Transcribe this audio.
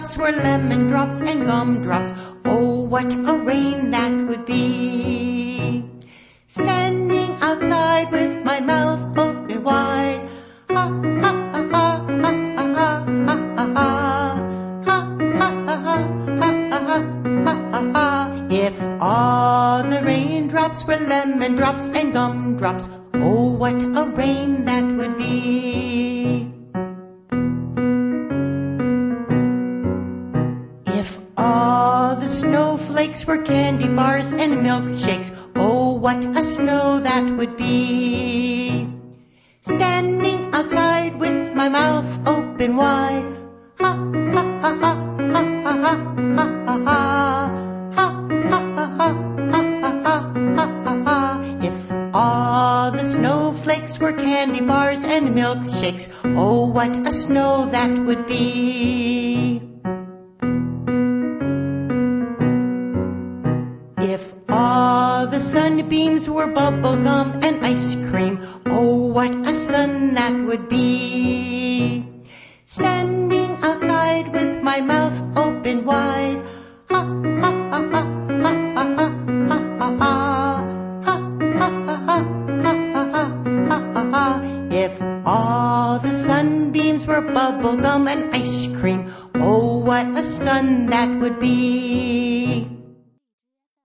raindrops were lemon drops and gumdrops. Oh, what a rain that would be. Standing outside with my mouth open wide. Ha, ha, ha, ha, ha, ha, ha, ha, ha. Ha, ha. If all the raindrops were lemon drops and gumdrops, oh, what a rain that would be. If all the snowflakes were candy bars and milkshakes, oh, what a snow that would be. Standing outside with my mouth open wide. Ha, ha, ha, ha, ha, ha, ha, ha, ha, ha. If all the snowflakes were candy bars and milkshakes, oh, what a snow that would be. The sunbeams were bubble gum and ice cream, oh, what a sun that would be. Standing outside with my mouth open wide. Ha, ha, ha, ha, ha, ha, ha, ha, ha, ha. If all the sunbeams were bubble gum and ice cream, oh, what a sun that would be.